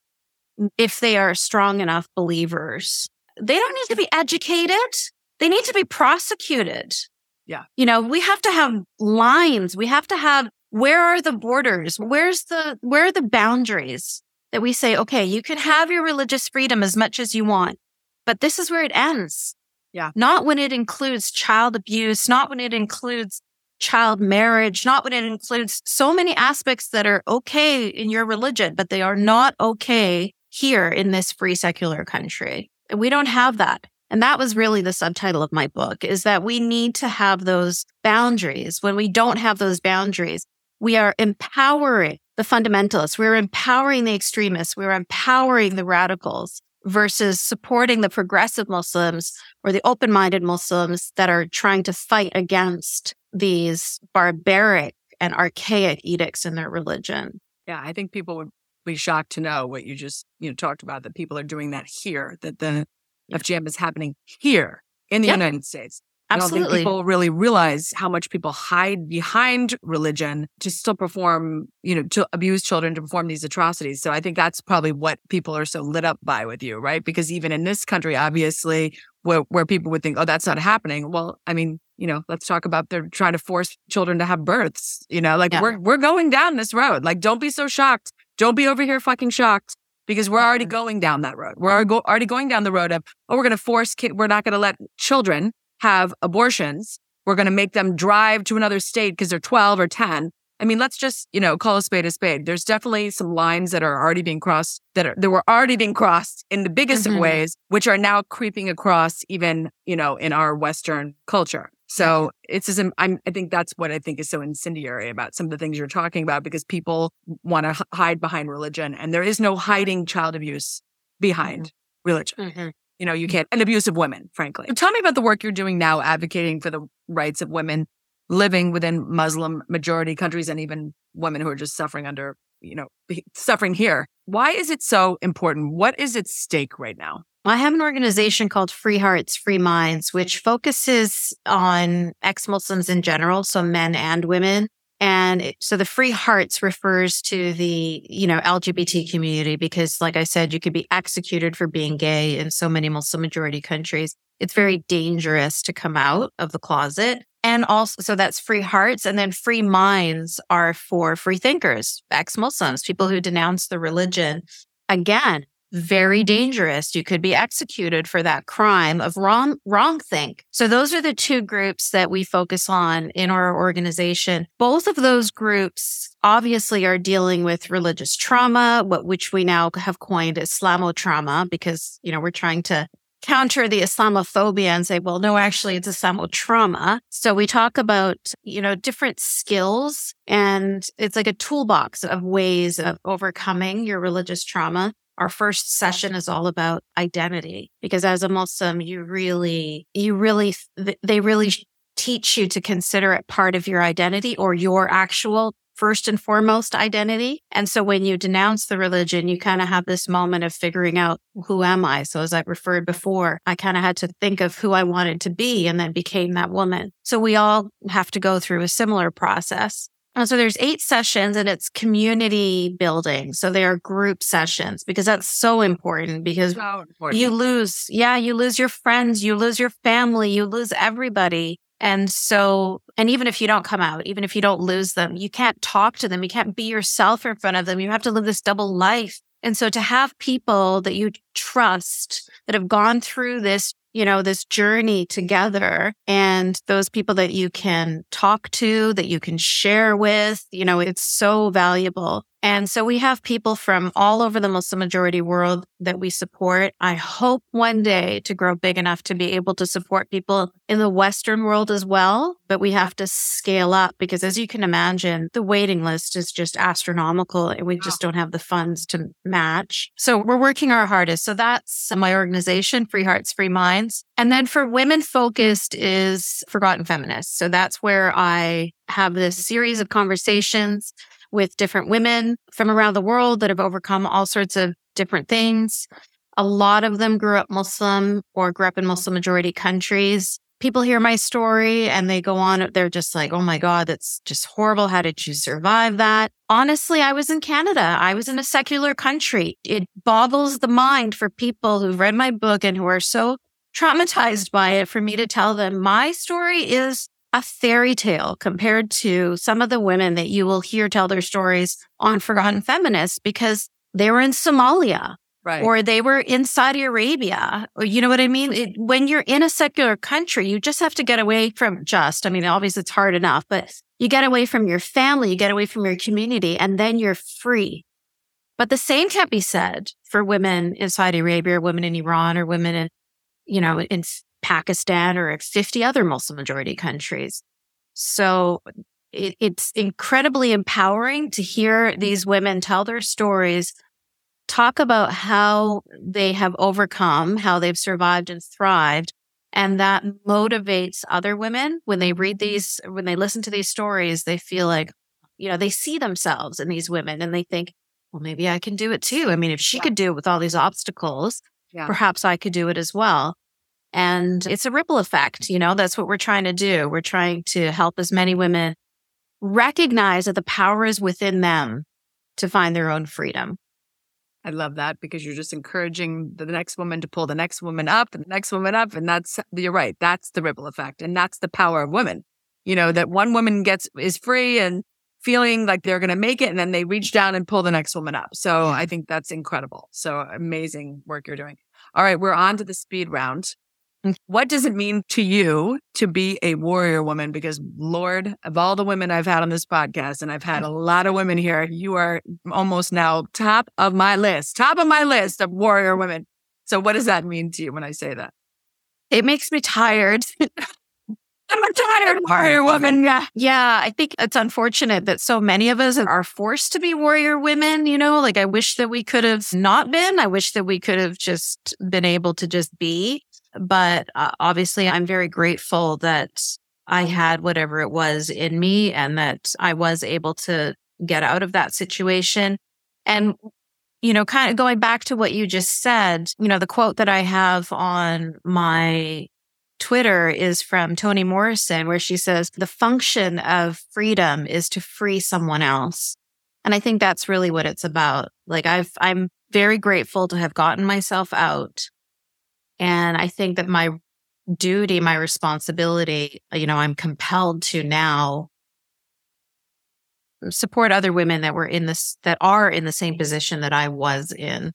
[SPEAKER 2] if they are strong enough believers. They don't need to be educated. They need to be prosecuted.
[SPEAKER 1] Yeah.
[SPEAKER 2] You know, we have to have lines. We have to have where are the borders? Where's the where are the boundaries? that we say, okay, you can have your religious freedom as much as you want, but this is where it ends.
[SPEAKER 1] Yeah.
[SPEAKER 2] Not when it includes child abuse, not when it includes child marriage, not when it includes so many aspects that are okay in your religion, but they are not okay here in this free secular country. And we don't have that. And that was really the subtitle of my book is that we need to have those boundaries. When we don't have those boundaries, we are empowering the fundamentalists. We're empowering the extremists. We're empowering the radicals versus supporting the progressive Muslims or the open minded Muslims that are trying to fight against these barbaric and archaic edicts in their religion.
[SPEAKER 1] Yeah, I think people would be shocked to know what you just you know talked about that people are doing that here that the yeah. FGM is happening here in the yep. United States.
[SPEAKER 2] Absolutely.
[SPEAKER 1] I don't think people really realize how much people hide behind religion to still perform, you know, to abuse children to perform these atrocities. So I think that's probably what people are so lit up by with you, right? Because even in this country, obviously, where, where people would think, oh, that's not happening. Well, I mean, you know, let's talk about they're trying to force children to have births. You know, like yeah. we're we're going down this road. Like, don't be so shocked. Don't be over here fucking shocked because we're already mm-hmm. going down that road. We're already going down the road of, oh, we're going to force kid, we're not going to let children have abortions. We're going to make them drive to another state because they're 12 or 10. I mean, let's just, you know, call a spade a spade. There's definitely some lines that are already being crossed that are, that were already being crossed in the biggest mm-hmm. of ways, which are now creeping across even, you know, in our Western culture. So it's just, I'm, I think that's what I think is so incendiary about some of the things you're talking about because people want to h- hide behind religion and there is no hiding child abuse behind mm-hmm. religion. Mm-hmm. You know, you can't, and abuse of women, frankly. Tell me about the work you're doing now advocating for the rights of women living within Muslim majority countries and even women who are just suffering under, you know, suffering here. Why is it so important? What is at stake right now?
[SPEAKER 2] I have an organization called Free Hearts, Free Minds, which focuses on ex Muslims in general, so men and women, and so the free hearts refers to the, you know, LGBT community because like I said, you could be executed for being gay in so many Muslim majority countries. It's very dangerous to come out of the closet. And also, so that's free hearts. And then free minds are for free thinkers, ex Muslims, people who denounce the religion. Again, very dangerous. You could be executed for that crime of wrong, wrong think. So those are the two groups that we focus on in our organization. Both of those groups obviously are dealing with religious trauma, what, which we now have coined Islamo trauma because, you know, we're trying to counter the Islamophobia and say, well, no, actually it's Islamo trauma. So we talk about, you know, different skills and it's like a toolbox of ways of overcoming your religious trauma our first session is all about identity because as a Muslim, you really, you really, they really teach you to consider it part of your identity or your actual first and foremost identity. And so when you denounce the religion, you kind of have this moment of figuring out who am I? So as I referred before, I kind of had to think of who I wanted to be and then became that woman. So we all have to go through a similar process. And so there's eight sessions and it's community building. So they are group sessions because that's so important because so important. you lose, yeah, you lose your friends, you lose your family, you lose everybody. And so, and even if you don't come out, even if you don't lose them, you can't talk to them. You can't be yourself in front of them. You have to live this double life. And so to have people that you trust that have gone through this you know, this journey together and those people that you can talk to, that you can share with, you know, it's so valuable. And so we have people from all over the Muslim majority world that we support. I hope one day to grow big enough to be able to support people in the Western world as well. But we have to scale up because as you can imagine, the waiting list is just astronomical and we just don't have the funds to match. So we're working our hardest. So that's my organization, Free Hearts, Free Minds. And then for women focused is Forgotten Feminists. So that's where I have this series of conversations with different women from around the world that have overcome all sorts of different things. A lot of them grew up Muslim or grew up in Muslim majority countries. People hear my story and they go on, they're just like, oh my God, that's just horrible. How did you survive that? Honestly, I was in Canada. I was in a secular country. It boggles the mind for people who've read my book and who are so traumatized by it for me to tell them my story is a fairy tale compared to some of the women that you will hear tell their stories on Forgotten Feminists because they were in Somalia
[SPEAKER 1] Right.
[SPEAKER 2] or they were in Saudi Arabia, or you know what I mean? It, when you're in a secular country, you just have to get away from just, I mean, obviously it's hard enough, but you get away from your family, you get away from your community, and then you're free. But the same can't be said for women in Saudi Arabia, or women in Iran, or women in, you know, in Pakistan or 50 other Muslim majority countries. So it, it's incredibly empowering to hear these women tell their stories talk about how they have overcome, how they've survived and thrived. And that motivates other women when they read these, when they listen to these stories, they feel like, you know, they see themselves in these women and they think, well, maybe I can do it too. I mean, if she could do it with all these obstacles,
[SPEAKER 1] Yeah.
[SPEAKER 2] perhaps I could do it as well. And it's a ripple effect. You know, that's what we're trying to do. We're trying to help as many women recognize that the power is within them to find their own freedom.
[SPEAKER 1] I love that because you're just encouraging the next woman to pull the next woman up and the next woman up. And that's, you're right. That's the ripple effect. And that's the power of women. You know, that one woman gets, is free and feeling like they're going to make it. And then they reach down and pull the next woman up. So I think that's incredible. So amazing work you're doing. All right. We're on to the speed round. Mm, what does it mean to you to be a warrior woman? Because Lord, of all the women I've had on this podcast, and I've had mm. a lot of women here, you are almost now top of my list, top of my list of warrior mm. women. So what does that mean to you when I say that?
[SPEAKER 2] It makes me tired.
[SPEAKER 1] I'm a tired warrior woman. Yeah.
[SPEAKER 2] Yeah, I think it's unfortunate that so many of us are forced to be warrior women. You know, like I wish that we could have not been. I wish that we could have just been able to just be. But uh, obviously, I'm very grateful that I had whatever it was in me and that I was able to get out of that situation. And, you know, kind of going back to what you just said, you know, the quote that I have on my Twitter is from Toni Morrison, where she says, the function of freedom is to free someone else. And I think that's really what it's about. Like I've, I'm very grateful to have gotten myself out. And I think that my duty, my responsibility, uh, you know, I'm compelled to now support other women that were in this, that are in the same position that I was in.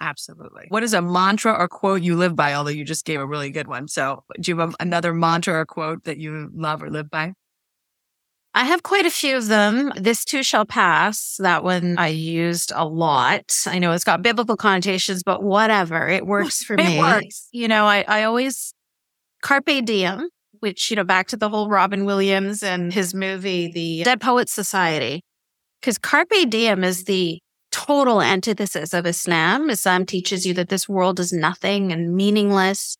[SPEAKER 1] Absolutely. What is a mantra or quote you live by? Although you just gave a really good one. So do you have another mantra or quote that you love or live by?
[SPEAKER 2] I have quite a few of them. This too shall pass. That one I used a lot. I know it's got biblical connotations, but whatever. It works for
[SPEAKER 1] It
[SPEAKER 2] me.
[SPEAKER 1] works.
[SPEAKER 2] You know, I, I always carpe diem, which, you know, back to the whole Robin Williams and his movie, The Dead Poets Society. Because carpe diem is the total antithesis of Islam. Islam teaches you that this world is nothing and meaningless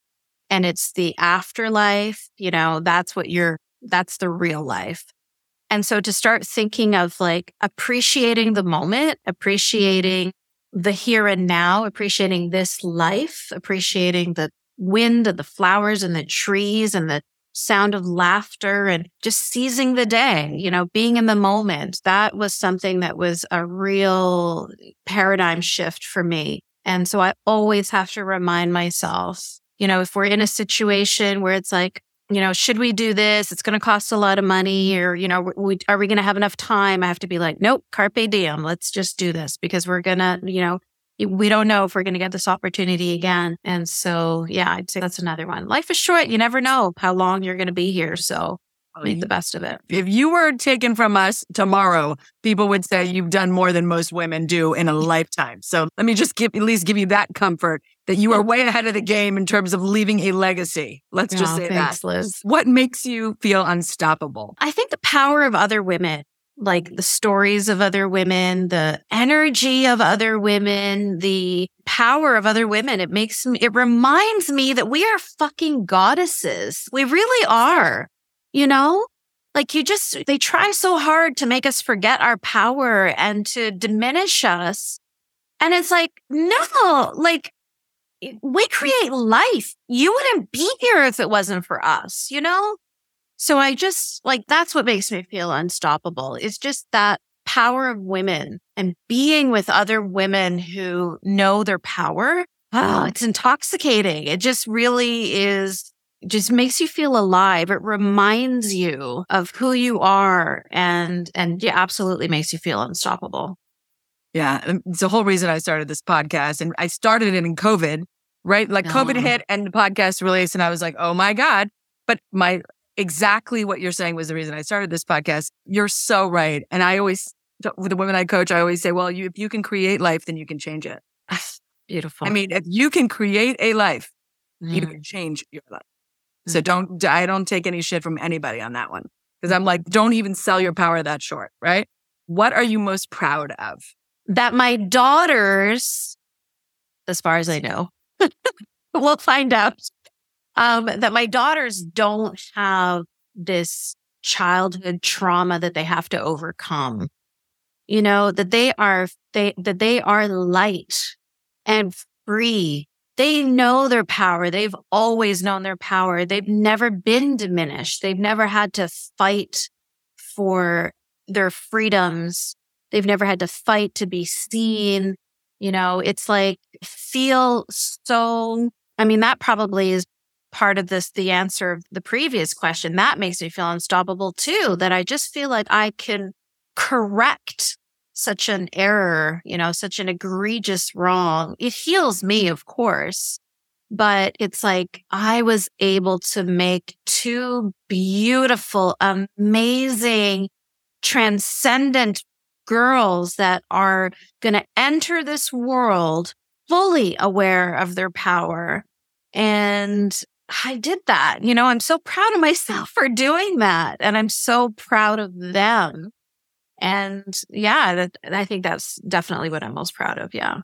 [SPEAKER 2] and it's the afterlife. You know, that's what you're, that's the real life. And so to start thinking of like appreciating the moment, appreciating the here and now, appreciating this life, appreciating the wind and the flowers and the trees and the sound of laughter and just seizing the day, you know, being in the moment. That was something that was a real paradigm shift for me. And so I always have to remind myself, you know, if we're in a situation where it's like, you know, should we do this? It's going to cost a lot of money, or, you know, we, are we going to have enough time? I have to be like, nope, carpe diem. Let's just do this because we're going to, you know, we don't know if we're going to get this opportunity again. And so, yeah, I'd say that's another one. Life is short. You never know how long you're going to be here. So make the best of it.
[SPEAKER 1] If you were taken from us tomorrow, people would say you've done more than most women do in a lifetime. So let me just give, at least give you that comfort that you are way ahead of the game in terms of leaving a legacy. Let's just say
[SPEAKER 2] thanks,
[SPEAKER 1] that.
[SPEAKER 2] Liz.
[SPEAKER 1] What makes you feel unstoppable?
[SPEAKER 2] I think the power of other women, like the stories of other women, the energy of other women, the power of other women, it makes me, it reminds me that we are fucking goddesses. We really are, you know? Like you just, they try so hard to make us forget our power and to diminish us. And it's like, no, like we create life. You wouldn't be here if it wasn't for us, you know? So I just like that's what makes me feel unstoppable. It's just that power of women and being with other women who know their power. Oh, it's intoxicating. It just really is just makes you feel alive. It reminds you of who you are and and yeah, absolutely makes you feel unstoppable.
[SPEAKER 1] Yeah. It's the whole reason I started this podcast. And I started it in COVID, right? Like COVID
[SPEAKER 2] Oh.
[SPEAKER 1] hit and the podcast released. And I was like, oh my God. But my exactly what you're saying was the reason I started this podcast. You're so right. And I always, with the women I coach, I always say, well, you, if you can create life, then you can change it.
[SPEAKER 2] Beautiful.
[SPEAKER 1] I mean, if you can create a life, you
[SPEAKER 2] Mm.
[SPEAKER 1] can change your life. So don't, I don't take any shit from anybody on that one. Cause I'm like, don't even sell your power that short, right? What are you most proud of?
[SPEAKER 2] that my daughters, as far as I know, we'll find out, um, that my daughters don't have this childhood trauma that they have to overcome. You know, that they are, they, that they are light and free. They know their power. They've always known their power. They've never been diminished. They've never had to fight for their freedoms They've never had to fight to be seen. You know, it's like feel so, I mean, that probably is part of this, the answer of the previous question. That makes me feel unstoppable too, that I just feel like I can correct such an error, you know, such an egregious wrong. It heals me, of course, but it's like I was able to make two beautiful, amazing, transcendent girls that are going to enter this world fully aware of their power. And I did that. You know, I'm so proud of myself for doing that. And I'm so proud of them. And yeah, that, I think that's definitely what I'm most proud of. Yeah.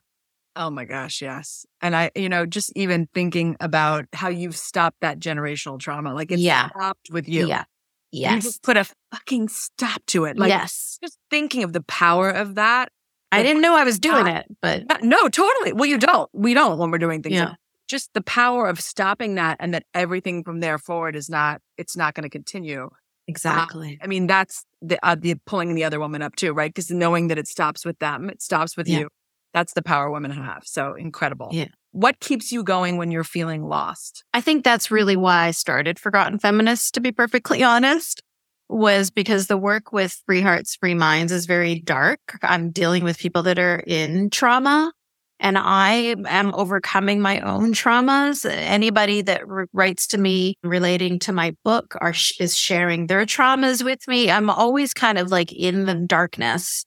[SPEAKER 1] Oh my gosh, yes. And I, you know, just even thinking about how you've stopped that generational trauma, like it
[SPEAKER 2] Yeah.
[SPEAKER 1] stopped with you.
[SPEAKER 2] Yeah.
[SPEAKER 1] You just put a fucking stop to it. Like
[SPEAKER 2] yes.
[SPEAKER 1] just thinking of the power of that.
[SPEAKER 2] I didn't know I was doing it, but
[SPEAKER 1] No, totally. Well, you don't. We don't when we're doing things.
[SPEAKER 2] Yeah.
[SPEAKER 1] like- Just the power of stopping that and that everything from there forward is not, it's not going to continue.
[SPEAKER 2] Exactly.
[SPEAKER 1] I mean, that's the, uh, the pulling the other woman up too, right? Because knowing that it stops with them, it stops with
[SPEAKER 2] Yeah.
[SPEAKER 1] you. That's the power women have. So incredible.
[SPEAKER 2] Yeah.
[SPEAKER 1] What keeps you going when you're feeling lost?
[SPEAKER 2] I think that's really why I started Forgotten Feminists, to be perfectly honest, was because the work with Free Hearts, Free Minds is very dark. I'm dealing with people that are in trauma and I am overcoming my own traumas. Anybody that writes to me relating to my book are, sh- is sharing their traumas with me. I'm always kind of like in the darkness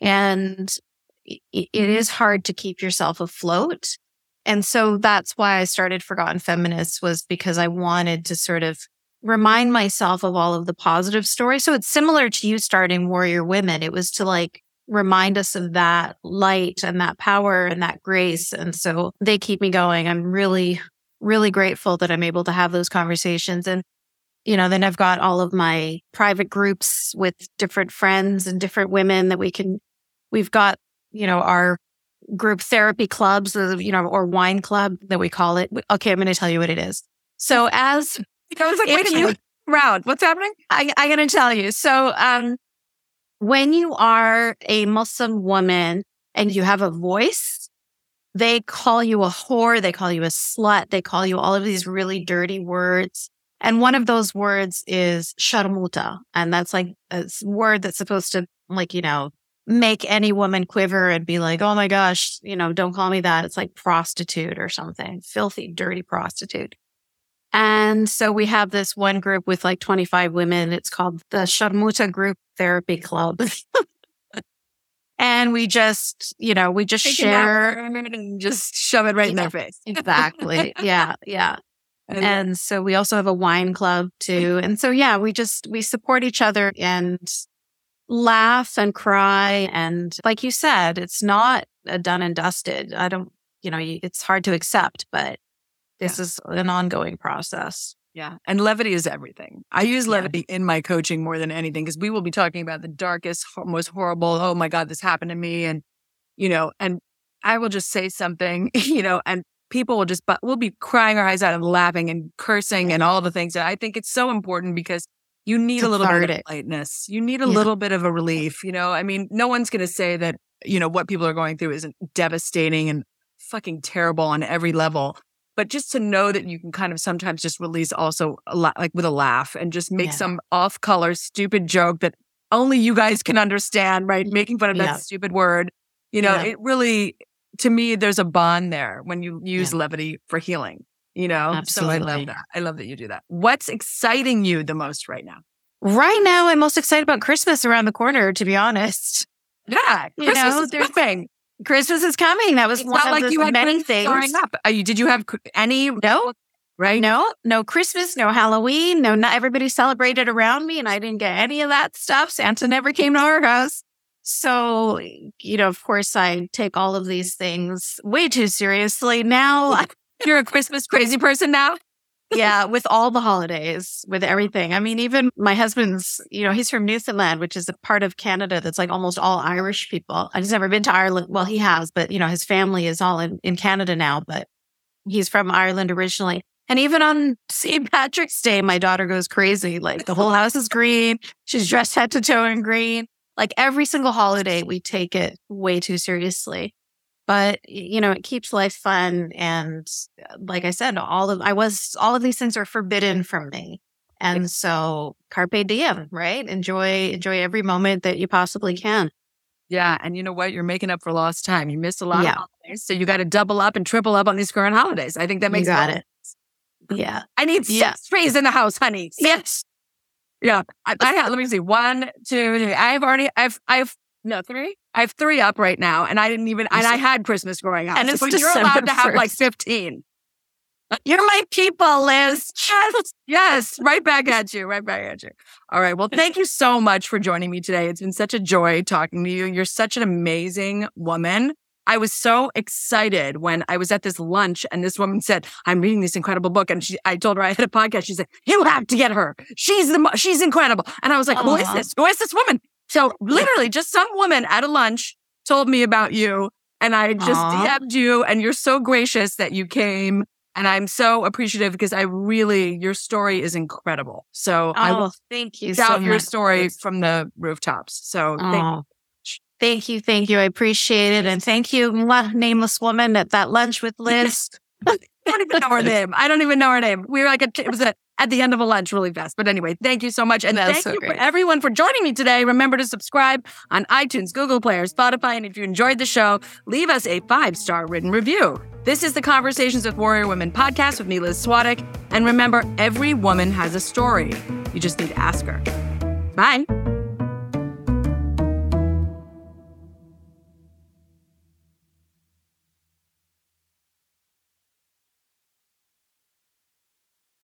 [SPEAKER 2] and i- it is hard to keep yourself afloat. And so that's why I started Forgotten Feminists was because I wanted to sort of remind myself of all of the positive stories. So it's similar to you starting Warrior Women. It was to like remind us of that light and that power and that grace. And so they keep me going. I'm really, really grateful that I'm able to have those conversations. And, you know, then I've got all of my private groups with different friends and different women that we can, we've got, you know, our group therapy clubs, uh, you know, or wine club that we call it. Okay, I'm going to tell you what it is. So as
[SPEAKER 1] I was like, wait a minute. Round. What's happening?
[SPEAKER 2] I, I'm going to tell you. So, um, when you are a Muslim woman and you have a voice, they call you a whore. They call you a slut. They call you all of these really dirty words. And one of those words is sharmuta. And that's like a word that's supposed to like, you know, make any woman quiver and be like, oh my gosh, you know, don't call me that. It's like prostitute or something, filthy, dirty prostitute. And so we have this one group with like 25 women. It's called the Sharmuta Group Therapy Club. and we just, you know, we just
[SPEAKER 1] Take
[SPEAKER 2] share.
[SPEAKER 1] and just shove it right in their face.
[SPEAKER 2] Exactly. yeah. Yeah.
[SPEAKER 1] And-
[SPEAKER 2] And so we also have a wine club too. And so, yeah, we just, we support each other and laugh and cry. And like you said, it's not a done and dusted. I don't, you know, it's hard to accept, but this is an ongoing process.
[SPEAKER 1] Yeah. And levity is everything. I use
[SPEAKER 2] Yeah.
[SPEAKER 1] levity in my coaching more than anything because we will be talking about the darkest, most horrible, oh my God, this happened to me. And, you know, and I will just say something, you know, and people will just, but we'll be crying our eyes out and laughing and cursing and all the things. And I think it's so important because you need a little bit of lightness. You need a
[SPEAKER 2] Yeah.
[SPEAKER 1] little bit of a relief. You know, I mean, no one's going to say that, you know, what people are going through isn't devastating and fucking terrible on every level but just to know that you can kind of sometimes just release also a lot like with a laugh and just make
[SPEAKER 2] Yeah.
[SPEAKER 1] some off color stupid joke that only you guys can understand right making fun of that stupid word You know,
[SPEAKER 2] Yeah.
[SPEAKER 1] it really, to me, there's a bond there when you use
[SPEAKER 2] Yeah.
[SPEAKER 1] levity for healing, you know? So I love that. I love that you do that. What's exciting you the most right now?
[SPEAKER 2] Right now, I'm most excited about Christmas around the corner, to be honest.
[SPEAKER 1] Yeah.
[SPEAKER 2] You
[SPEAKER 1] Christmas
[SPEAKER 2] know,
[SPEAKER 1] is
[SPEAKER 2] there's-
[SPEAKER 1] coming.
[SPEAKER 2] Christmas is coming. That was
[SPEAKER 1] It's
[SPEAKER 2] one
[SPEAKER 1] not
[SPEAKER 2] of
[SPEAKER 1] like
[SPEAKER 2] the
[SPEAKER 1] you had
[SPEAKER 2] many things.
[SPEAKER 1] growing up. Are you, did you have any?
[SPEAKER 2] No,
[SPEAKER 1] Right?
[SPEAKER 2] no, no Christmas, no Halloween, no, not everybody celebrated around me, and I didn't get any of that stuff. Santa never came to our house. So, you know, of course, I take all of these things way too seriously now. Oh.
[SPEAKER 1] You're a Christmas crazy person now?
[SPEAKER 2] Yeah, with all the holidays, with everything. I mean, even my husband's, you know, he's from Newfoundland, which is a part of Canada that's like almost all Irish people. I've never been to Ireland. Well, he has, but you know, his family is all in, in Canada now, but he's from Ireland originally. And even on St. Patrick's Day, my daughter goes crazy. Like the whole house is green. She's dressed head to toe in green. Like every single holiday, we take it way too seriously. But you know, it keeps life fun. And uh, like I said, all of I was all of these things are forbidden from me. And so carpe diem, right? Enjoy enjoy every moment that you possibly can.
[SPEAKER 1] Yeah. And you know what? You're making up for lost time. You missed a lot
[SPEAKER 2] Yeah.
[SPEAKER 1] of holidays. So you got to double up and triple up on these current holidays. I think that
[SPEAKER 2] You
[SPEAKER 1] makes
[SPEAKER 2] got
[SPEAKER 1] sense.
[SPEAKER 2] it. Yeah.
[SPEAKER 1] I need
[SPEAKER 2] Yeah.
[SPEAKER 1] six trees in the house, honey.
[SPEAKER 2] Yes.
[SPEAKER 1] Yeah. I, I have, let me see. One, two, three. I've already, I've, I've, no, three. I have three up right now. And I didn't even, and I had Christmas growing up.
[SPEAKER 2] And it's
[SPEAKER 1] so you're allowed to have like 15.
[SPEAKER 2] Uh, you're my people, Liz.
[SPEAKER 1] Yes. Yes. Right back at you. Right back at you. All right. Well, thank you so much for joining me today. It's been such a joy talking to you. You're such an amazing woman. I was so excited when I was at this lunch and this woman said, I'm reading this incredible book. And she, I told her I had a podcast. She said, you have to get her. She's the, she's incredible. And I was like, who is this? Who is this woman? So literally just some woman at a lunch told me about you and I just
[SPEAKER 2] Aw.
[SPEAKER 1] DM'd you and you're so gracious that you came. And I'm so appreciative because I really, your story is incredible. So I
[SPEAKER 2] Oh,
[SPEAKER 1] will
[SPEAKER 2] thank you
[SPEAKER 1] shout
[SPEAKER 2] so
[SPEAKER 1] your
[SPEAKER 2] much.
[SPEAKER 1] story from the rooftops. So thank
[SPEAKER 2] Oh. Thank you, thank you. I appreciate it, and thank you, nameless woman, at that lunch with Liz.
[SPEAKER 1] I don't even know her name. I don't even know her name. We were like, a, it was a, at the end of a lunch really fast. But anyway, thank you so much. And thank
[SPEAKER 2] so
[SPEAKER 1] you for everyone for joining me today. Remember to subscribe on iTunes, Google Play, or Spotify. And if you enjoyed the show, leave us a five star written review. This is the Conversations with Warrior Women podcast with me, Liz Swadek. And remember, every woman has a story. You just need to ask her. Bye.